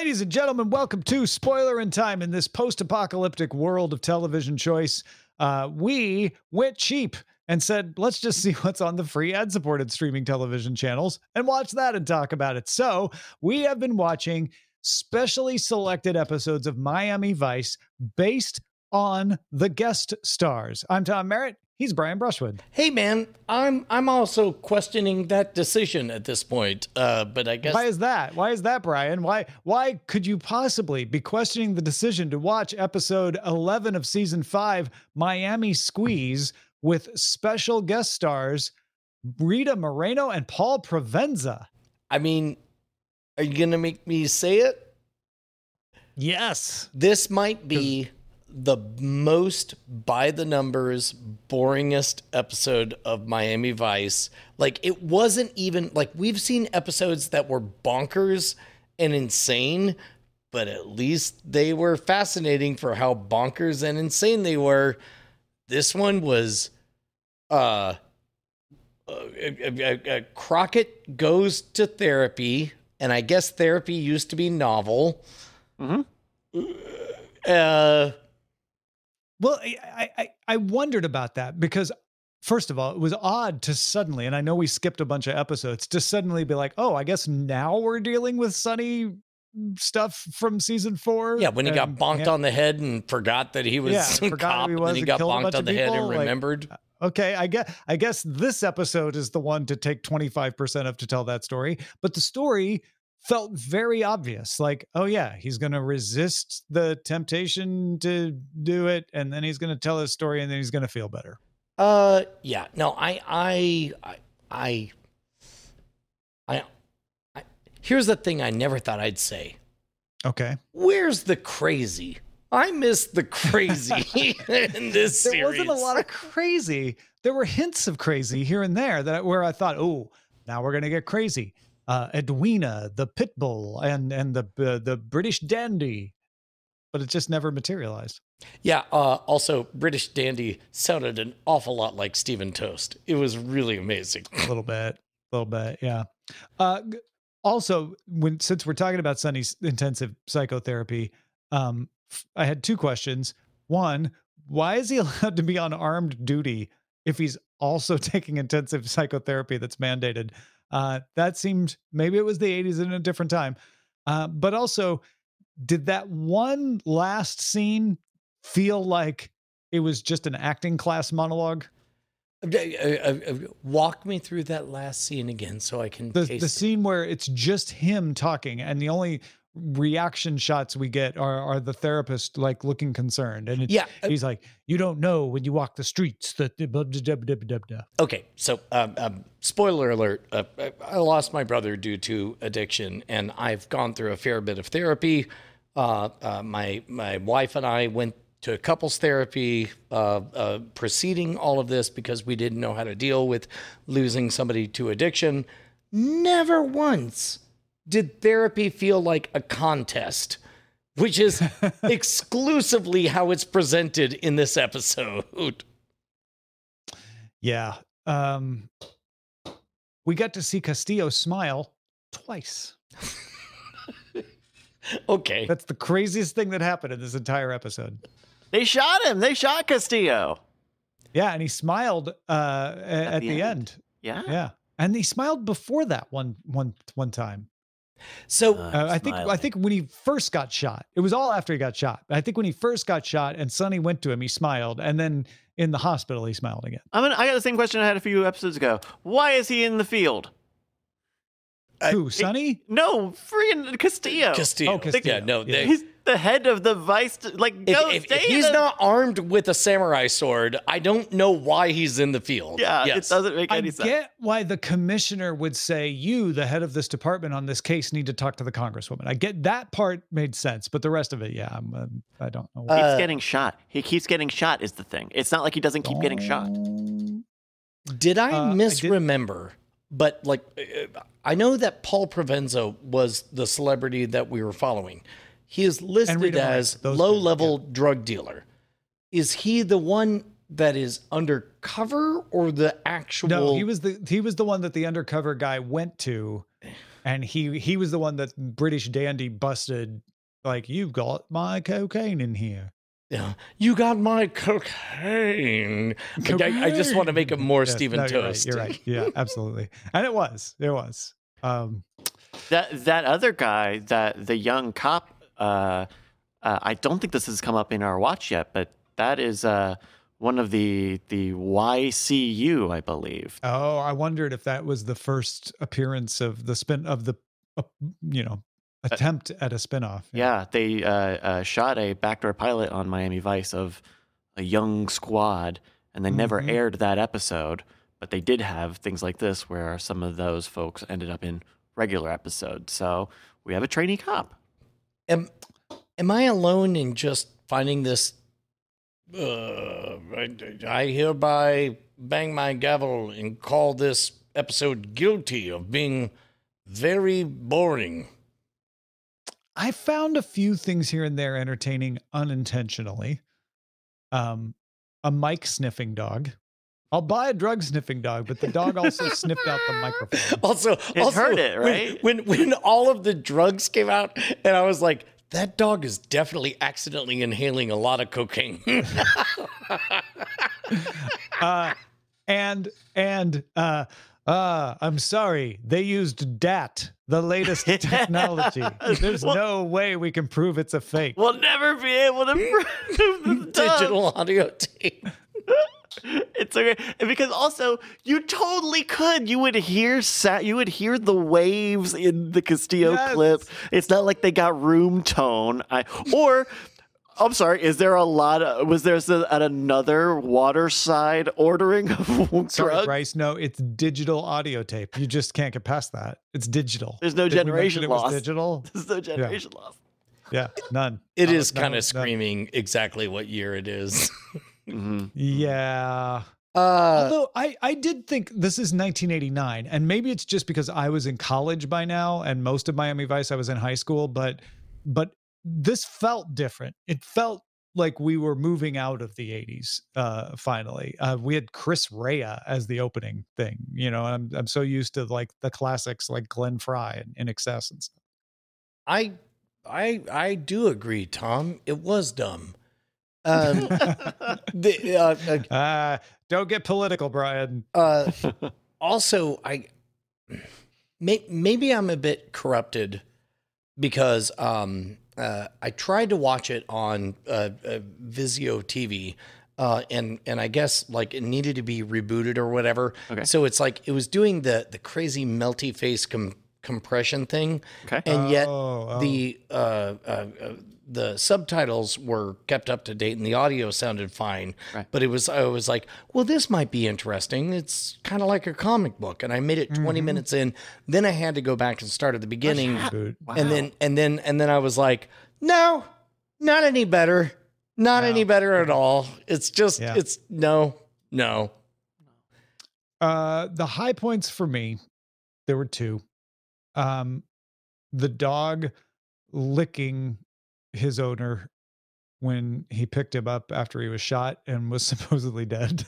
Ladies and gentlemen, welcome to Spoiler in Time in this post apocalyptic world of television choice. Uh, we went cheap and said, let's just see what's on the free ad supported streaming television channels and watch that and talk about it. So we have been watching specially selected episodes of Miami Vice based on the guest stars. I'm Tom Merritt. He's Brian Brushwood. Hey man, I'm I'm also questioning that decision at this point. Uh, but I guess Why is that? Why is that, Brian? Why why could you possibly be questioning the decision to watch episode 11 of season 5, Miami Squeeze with special guest stars Rita Moreno and Paul Provenza? I mean, are you gonna make me say it? Yes. This might be the most by the numbers boringest episode of Miami Vice. Like it wasn't even like we've seen episodes that were bonkers and insane, but at least they were fascinating for how bonkers and insane they were. This one was uh, uh, Crockett goes to therapy, and I guess therapy used to be novel. Mm-hmm. Uh, Well, I, I I wondered about that because first of all, it was odd to suddenly, and I know we skipped a bunch of episodes, to suddenly be like, oh, I guess now we're dealing with Sonny stuff from season four. yeah, when he got bonked yeah. on the head and forgot that he was Yeah, some cop, he and was then he and got bonked on the head people, and like- remembered. Uh, okay, I guess I guess this episode is the one to take 25% of to tell that story, but the story felt very obvious. Like, oh yeah, he's going to resist the temptation to do it and then he's going to tell his story and then he's going to feel better. Uh, yeah, no, I, I, I, I, I, here's the thing I never thought I'd say. Okay. Where's the crazy? I miss the crazy in this There series. There wasn't a lot of crazy. There were hints of crazy here and there that where I thought, "Oh, now we're going to get crazy." Uh Edwina, the pit bull and and the uh, the British dandy. But it just never materialized. Yeah. Uh, also, British Dandy sounded an awful lot like Stephen Toast. It was really amazing. a little bit a little bit yeah uh also when since we're talking about Sonny's intensive psychotherapy um i had two questions one why is he allowed to be on armed duty if he's also taking intensive psychotherapy that's mandated uh that seemed maybe it was the 80s in a different time. Uh but also did that one last scene feel like it was just an acting class monologue? Walk me through that last scene again so I can the, taste the scene where it's just him talking and the only reaction shots we get are are the therapist like looking concerned and it's, Yeah, uh, he's like you don't know when you walk the streets that blah, blah, blah, blah, blah, blah." Okay, so um, um, spoiler alert: uh, I lost my brother due to addiction, and I've gone through a fair bit of therapy. Uh, uh, my my wife and I went to couples therapy uh, uh, preceding all of this because we didn't know how to deal with losing somebody to addiction. Never once did therapy feel like a contest, which is exclusively how it's presented in this episode. yeah um we got to see castillo smile twice Okay. that's the craziest thing that happened in this entire episode They shot him. They shot Castillo. yeah and he smiled uh a- at, the, end. Yeah. yeah and he smiled before that one one one time So Uh, Uh, I think I think when he first got shot, it was all after he got shot. I think when he first got shot and Sonny went to him, he smiled, and then in the hospital, he smiled again. I'm gonna, I got the same question I had a few episodes ago. Why is he in the field? Who, Sonny? No, freaking Castillo. Castillo. Oh, Castillo, Yeah, no, yeah. they- He's the head of the vice. Like, if, go if- if stay in he's the- not armed with a samurai sword, I don't know why he's in the field. Yeah, Yes. it doesn't make I any sense. I get why the commissioner would say, "You, the head of this department on this case, need to talk to the congresswoman." I get that part made sense, but the rest of it, yeah, I'm, um, I don't know. He keeps Uh, getting shot. He keeps getting shot. Is the thing. It's not like he doesn't keep getting shot. Did I Uh, I did- misremember? But like, I know that Paul Provenza was the celebrity that we were following. He is listed as low-level drug dealer. Is he the one that is undercover or the actual? No, he was the he was the one that the undercover guy went to and he he was the one that British dandy busted. Like you've got my cocaine in here. Yeah, you got my cocaine. I, I just want to make it more Yes, Stephen no, you're right, Toast. You're right. Yeah, absolutely. And it was. It was. Um, That that other guy, that the young cop, uh, uh, I don't think this has come up in our watch yet, but that is uh, one of the the YCU, I believe. oh, I wondered if that was the first appearance of the spin of the, uh, you know, attempt at a spinoff. Yeah, they uh, uh, shot a backdoor pilot on Miami Vice of a young squad, and they never Mhm. aired that episode. But they did have things like this, where some of those folks ended up in regular episodes. So we have a trainee cop. Am am I alone in just finding this? Uh, I, I hereby bang my gavel and call this episode guilty of being very boring. I found a few things here and there entertaining unintentionally. Um, a mic sniffing dog. I'll buy a drug sniffing dog, but the dog also sniffed out the microphone. Also, also heard it, when- right? When, when all of the drugs came out, and I was like, that dog is definitely accidentally inhaling a lot of cocaine. Uh, and and uh, uh, I'm sorry, they used DAT, the latest technology. There's Well- no way we can prove it's a fake. We'll never be able to prove the dog. Digital audio tape. It's okay because also you totally could. You would hear sa- you would hear the waves in the Castillo Yes. clip. It's not like they got room tone. I, or I'm sorry. Is there a lot of was there s- at another waterside ordering of Sorry, drugs? Bryce. No, it's digital audio tape. You just can't get past that. It's digital. There's no Did we mention generation it was loss. digital. There's no generation loss. Yeah, none. It Uh, is no, kind none. of screaming exactly what year it is. hmm Yeah. Uh, Although I, I did think this is 1989, and maybe it's just because I was in college by now, and most of Miami Vice I was in high school, but but this felt different. It felt like we were moving out of the 80s. Uh, finally, uh, we had Chris Rea as the opening thing. You know, I'm I'm so used to like the classics like Glenn Frey and INXS and stuff. I, I, I do agree, Tom. It was dumb. Um, the, uh, uh, uh, don't get political, Brian. Uh, also, I may, maybe I'm a bit corrupted because um, uh, I tried to watch it on uh, uh, Vizio TV. Uh, and and I guess like it needed to be rebooted or whatever. Okay. So it's like it was doing the the crazy melty face com- compression thing, Okay. and yet Oh, oh. the uh, uh, uh, the subtitles were kept up to date and the audio sounded fine. Right. But it was I was like, well, this might be interesting. It's kind of like a comic book, and I made it 20 minutes in. Then I had to go back and start at the beginning, Boot. and then and then and then I was like, no, not any better, not No. any better at all. It's just Yeah. it's no, no. Uh, the high points for me, there were two. Um, the dog licking his owner when he picked him up after he was shot and was supposedly dead.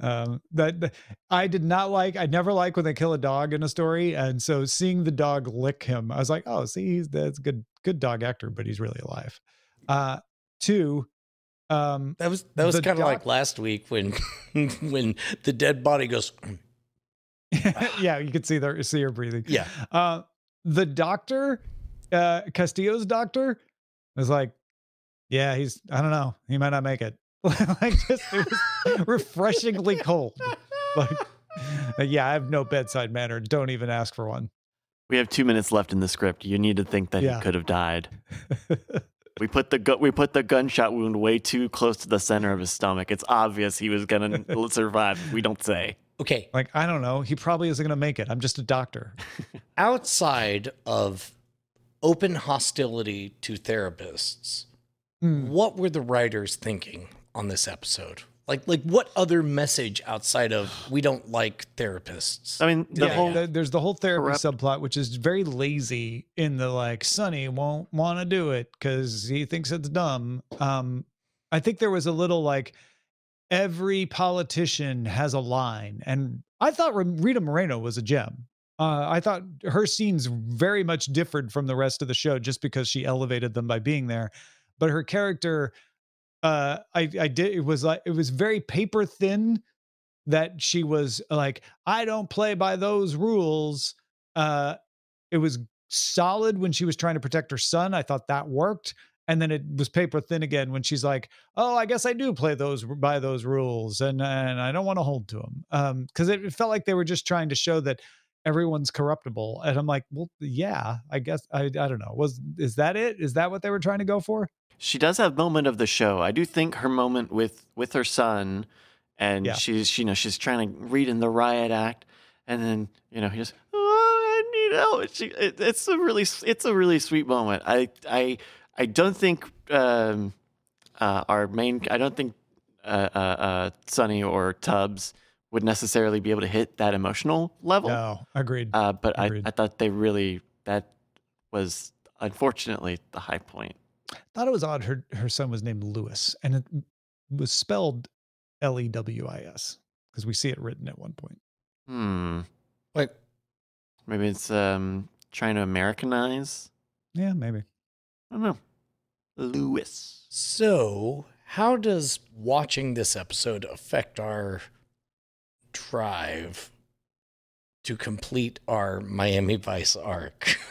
um, that that- I did not like. I never like when they kill a dog in a story, and so seeing the dog lick him, I was like, oh, see, he's that's good, good dog actor, but he's really alive. Uh, two. Um, That was that was kind of like last week when when the dead body goes. yeah, you could see their see her breathing. Yeah. Uh, the doctor, uh, Castillo's doctor, was like, "Yeah, he's. I don't know. He might not make it." like, just it was refreshingly cold. Like, uh, yeah, I have no bedside manner. Don't even ask for one. We have two minutes left in the script. You need to think that Yeah. he could have died. We put the gu- we put the gunshot wound way too close to the center of his stomach. It's obvious he was gonna survive. We don't say. Okay, like, I don't know. He probably isn't going to make it. I'm just a doctor. outside of open hostility to therapists, Hmm. what were the writers thinking on this episode? Like, like what other message outside of we don't like therapists? I mean, the yeah, whole th- there's the whole therapy corrupt- subplot, which is very lazy in the like Sonny won't want to do it because he thinks it's dumb. Um, I think there was a little like every politician has a line, and I thought Rita Moreno was a gem. Uh, I thought her scenes very much differed from the rest of the show just because she elevated them by being there. But her character, uh, I I did it was like it was very paper thin that she was like I don't play by those rules. Uh, it was solid when she was trying to protect her son. I thought that worked. And then it was paper thin again when she's like, "Oh, I guess I do play those by those rules, and and I don't want to hold to them." Um, because it, it felt like they were just trying to show that everyone's corruptible, and I'm like, "Well, yeah, I guess I I don't know. Was is that it? Is that what they were trying to go for?" She does have moment of the show. I do think her moment with with her son, and Yeah. she's you know she's trying to read in the riot act, and then you know he just oh I need help. She, it, it's a really it's a really sweet moment. I I I don't think um, uh, our main I don't think uh, uh, uh, Sonny or Tubbs would necessarily be able to hit that emotional level. No, agreed. Uh, but I, I thought they really that was unfortunately the high point. I thought it was odd. Her her son was named Lewis, and it was spelled L E W I S because we see it written at one point. Hmm. Like, Maybe it's um trying to Americanize. Yeah, maybe. I don't know. Lewis. so how does watching this episode affect our drive to complete our Miami Vice arc?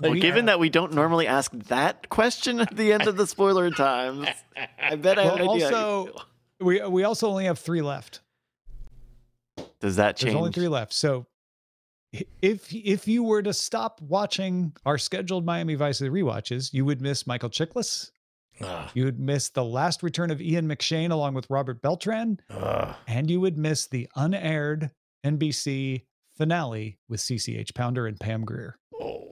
Well, We given that we don't normally ask that question at the end of the spoiler times, I bet I have an Well, idea. also- We we also only have three left. does that change? There's only three left. So i- if if you were to stop watching our scheduled Miami Vice rewatches, you would miss Michael Chiklis. Ugh, You would miss the last return of Ian McShane along with Robert Beltran, ugh. and you would miss the unaired NBC finale with CCH Pounder and Pam Grier. Oh,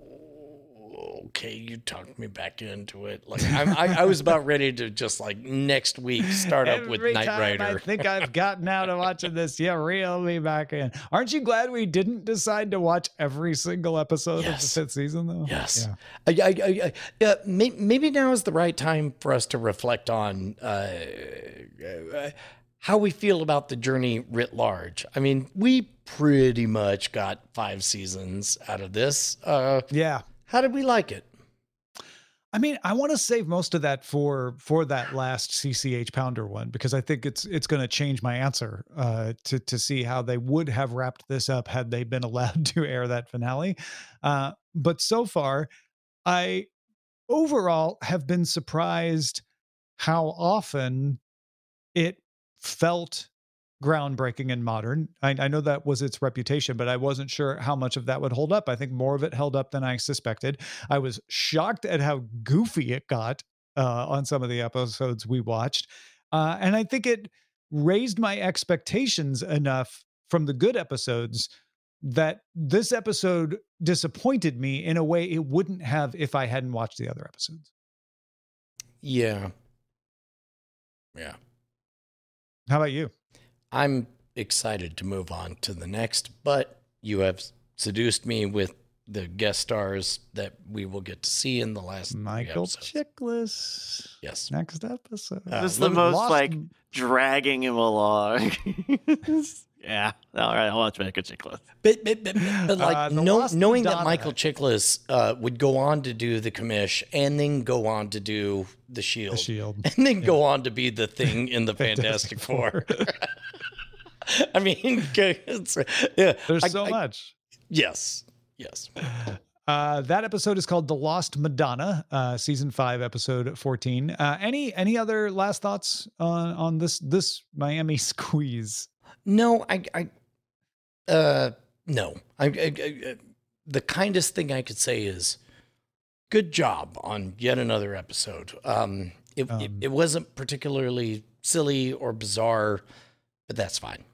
okay. You talked me back into it. Like I'm, I, I was about ready to just like next week start up with Knight time I think I've gotten out of watching this. Yeah, reel me back in. Aren't you glad we didn't decide to watch every single episode Yes. of the fifth season, though? Yes. Yeah. I, I, I, yeah, may, maybe now is the right time for us to reflect on uh, how we feel about the journey writ large. I mean, we pretty much got five seasons out of this. Uh, Yeah. How did we like it? I mean, I want to save most of that for for that last CCH Pounder one because I think it's it's going to change my answer uh, to to see how they would have wrapped this up had they been allowed to air that finale. Uh, but so far, I overall have been surprised how often it felt groundbreaking and modern. I, I know that was its reputation, but I wasn't sure how much of that would hold up. I think more of it held up than I suspected. I was shocked at how goofy it got uh, on some of the episodes we watched. Uh, and I think it raised my expectations enough from the good episodes that this episode disappointed me in a way it wouldn't have if I hadn't watched the other episodes. Yeah. Yeah. How about you? I'm excited to move on to the next, but you have seduced me with the guest stars that we will get to see in the last three Michael episodes. Chiklis. Yes. Next episode. Uh, This is the most Lost- like dragging him along. yeah. All right. I'll watch Michael Chiklis. But, but, but, but like Uh, the know, Lost knowing that Michael Chiklis uh, would go on to do the commish and then go on to do the shield, the shield. and then go on to be the thing in the Fantastic, Four. I mean, it's, yeah, There's I- so I- much. Yes, yes. Uh, that episode is called "The Lost Madonna," uh, season five, episode fourteen. Uh, any any other last thoughts on on this this Miami squeeze? No, I, I, uh, no. I, I, I, the kindest thing I could say is, good job on yet another episode. Um, it, it, Um, it wasn't particularly silly or bizarre, but that's fine.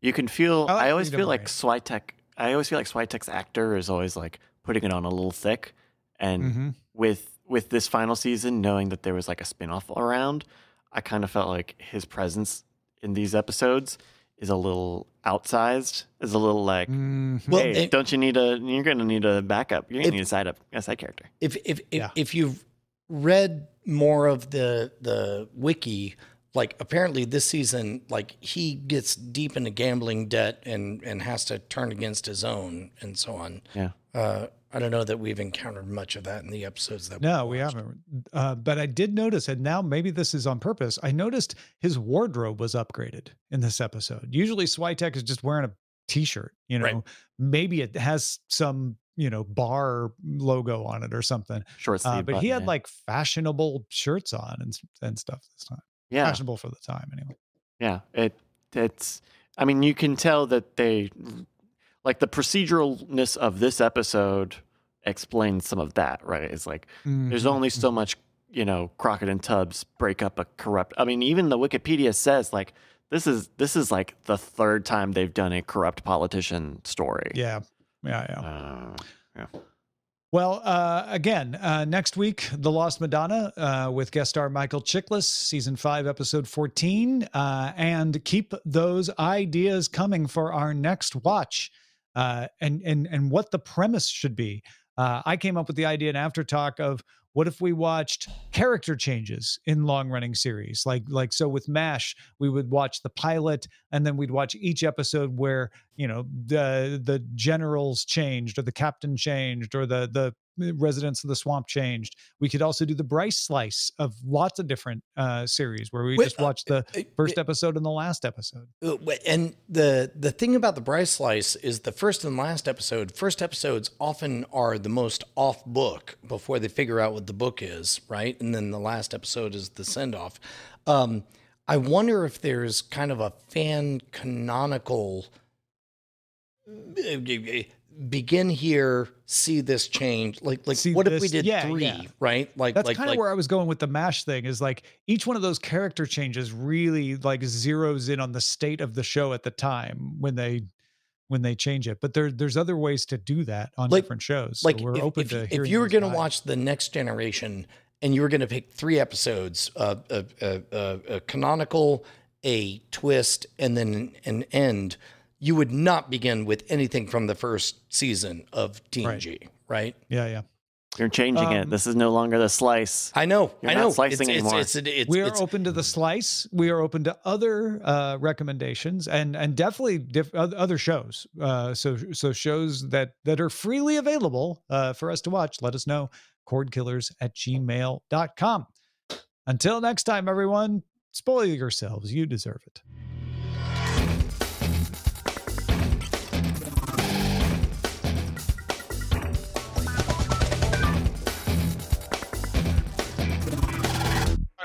You can feel. I like I, always Freedom feel like Line. Switek. I always feel like Switek's actor is always like putting it on a little thick, and Mhm. with with this final season, knowing that there was like a spinoff around, I kind of felt like his presence in these episodes is a little outsized. Is a little like, Mhm. Well, it- don't you need a? You're gonna need a backup. You're gonna need a side up, a side character. If if if, Yeah. if you've read more of the the wiki, like apparently this season, like he gets deep into gambling debt and and has to turn against his own and so on. Yeah. Uh, I don't know that we've encountered much of that in the episodes that No, we've we watched. haven't. Uh, but I did notice, and now maybe this is on purpose. I noticed his wardrobe was upgraded in this episode. Usually, Switek is just wearing a t-shirt. You know, Right. maybe it has some you know bar logo on it or something. Short sleeve. Uh, but he had yeah. like fashionable shirts on and and stuff this time. yeah, Fashionable for the time, anyway. yeah. It it's. I mean, you can tell that they like the proceduralness of this episode explains some of that, right? It's like there's Mhm. only so much, you know, Crockett and Tubbs break up a corrupt. I mean, even the Wikipedia says like this is this is like the third time they've done a corrupt politician story. Yeah, yeah, yeah. Uh, Well, uh, again, uh, next week, The Lost Madonna uh, with guest star Michael Chiklis, season five, episode 14. Uh, and keep those ideas coming for our next watch uh, and, and, and what the premise should be. Uh, I came up with the idea in After Talk of what if we watched character changes in long running series? Like, like so with MASH, we would watch the pilot and then we'd watch each episode where you know the the generals changed or the captain changed or the the residents of the swamp changed we could also do the bryce slice of lots of different uh series where we Wait, just uh, watch the Uh, first episode and the last episode Uh, And the the thing about the Bryce Slice is the first and last episode. First episodes often are the most off book before they figure out what the book is, right? And then the last episode is the send off. Um, I wonder if there's kind of a fan canonical uh, begin here, see this change. Like like See what if we did yeah, three, yeah. right? Like that's like kind of like where i was going with the mash thing is like each one of those character changes really like zeroes in on the state of the show at the time when they when they change it but there there's other ways to do that on Like- different shows like we're if, open if, to if you were going to watch the next generation and you were going to pick three episodes uh, a, a, a, a canonical a twist and then an end you would not begin with anything from the first season of tng right, yeah yeah you're changing it. Um, This is no longer the slice. i know You're i not know slicing it's, anymore. it's, it's, it's, we are it's- open to the slice. We are open to other uh, recommendations and and definitely diff- other shows. Uh, so so shows that that are freely available uh, for us to watch. Let us know. Cordkillers at gmail.com. Until next time, everyone, spoil yourselves. You deserve it.